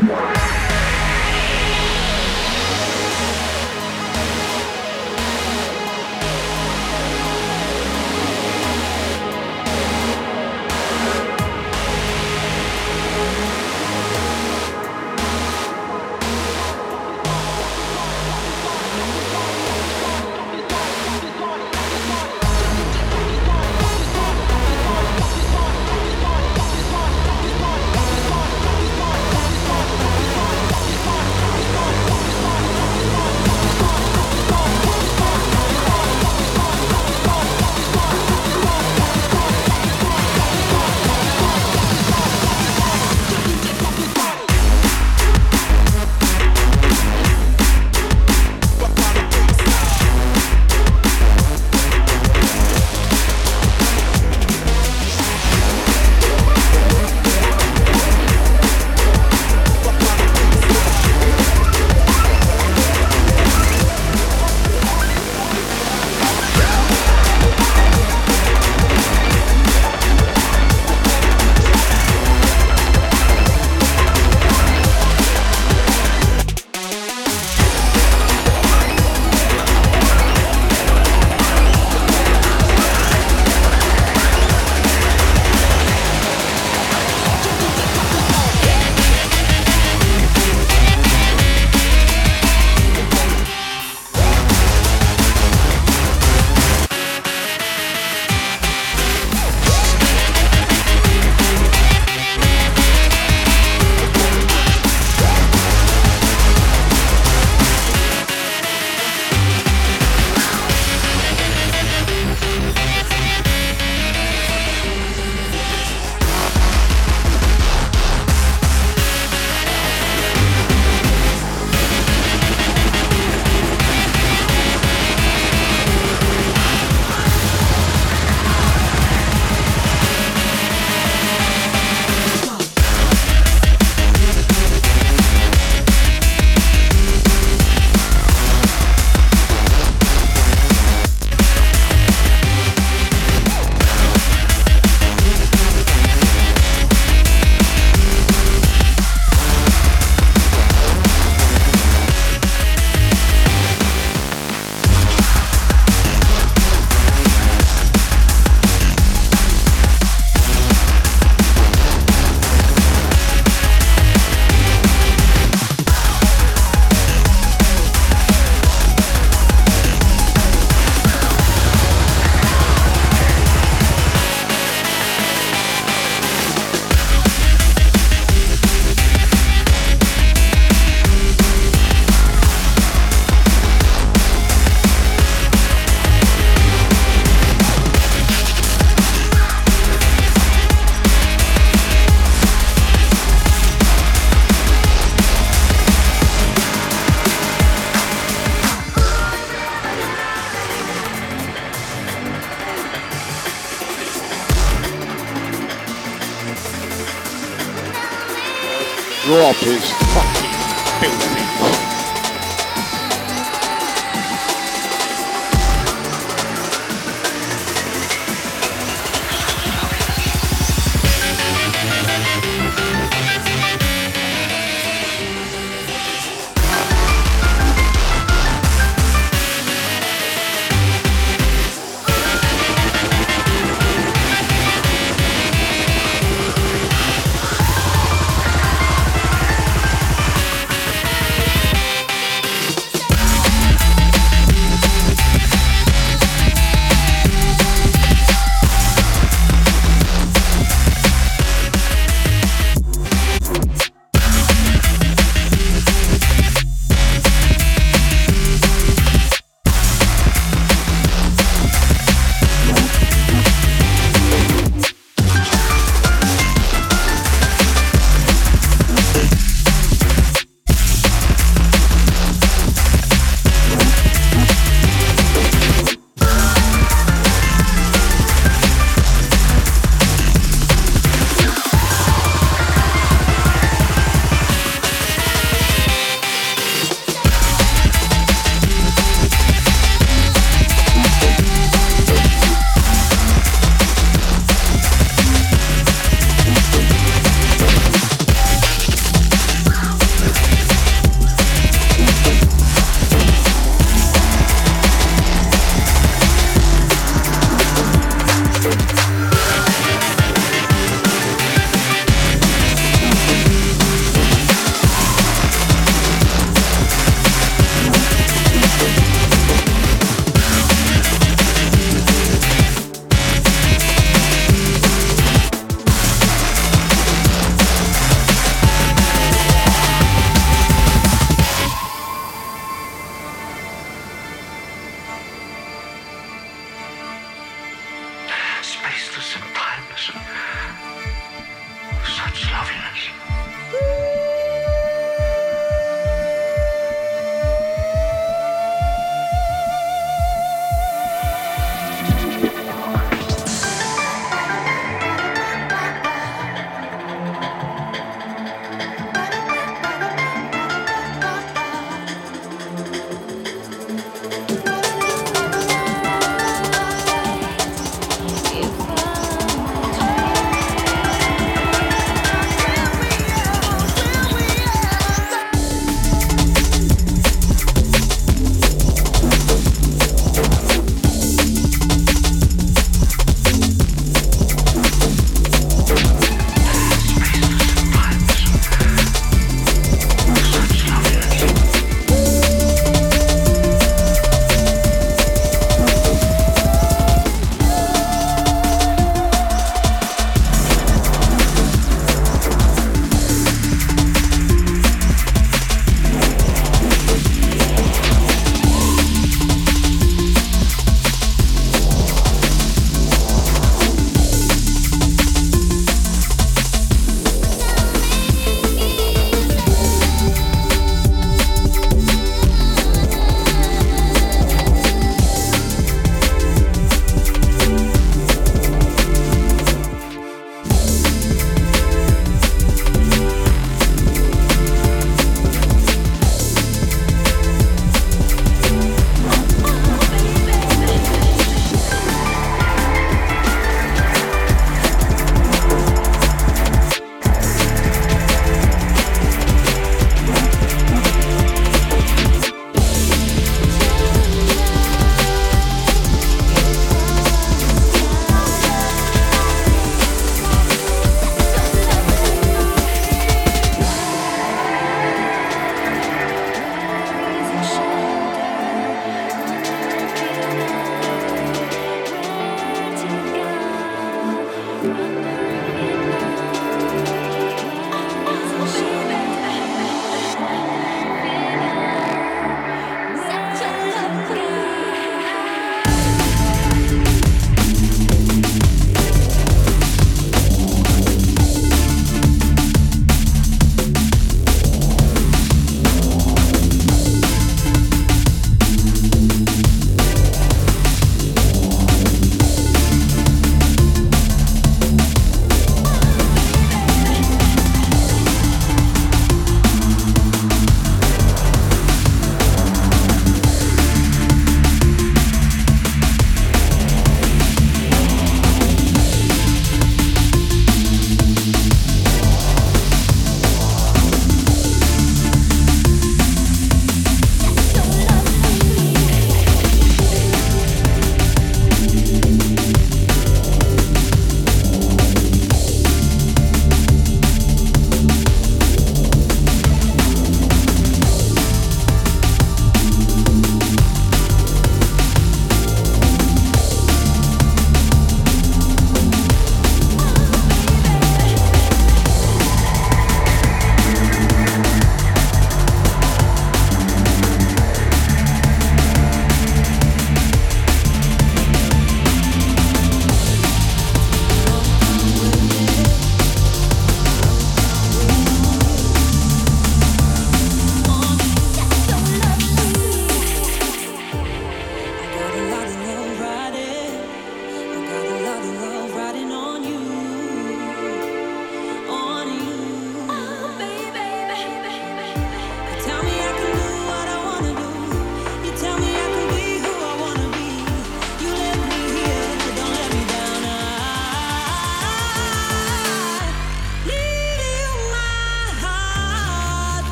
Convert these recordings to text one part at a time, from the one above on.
Wow.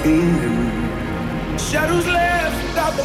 Souls. Shadows left without the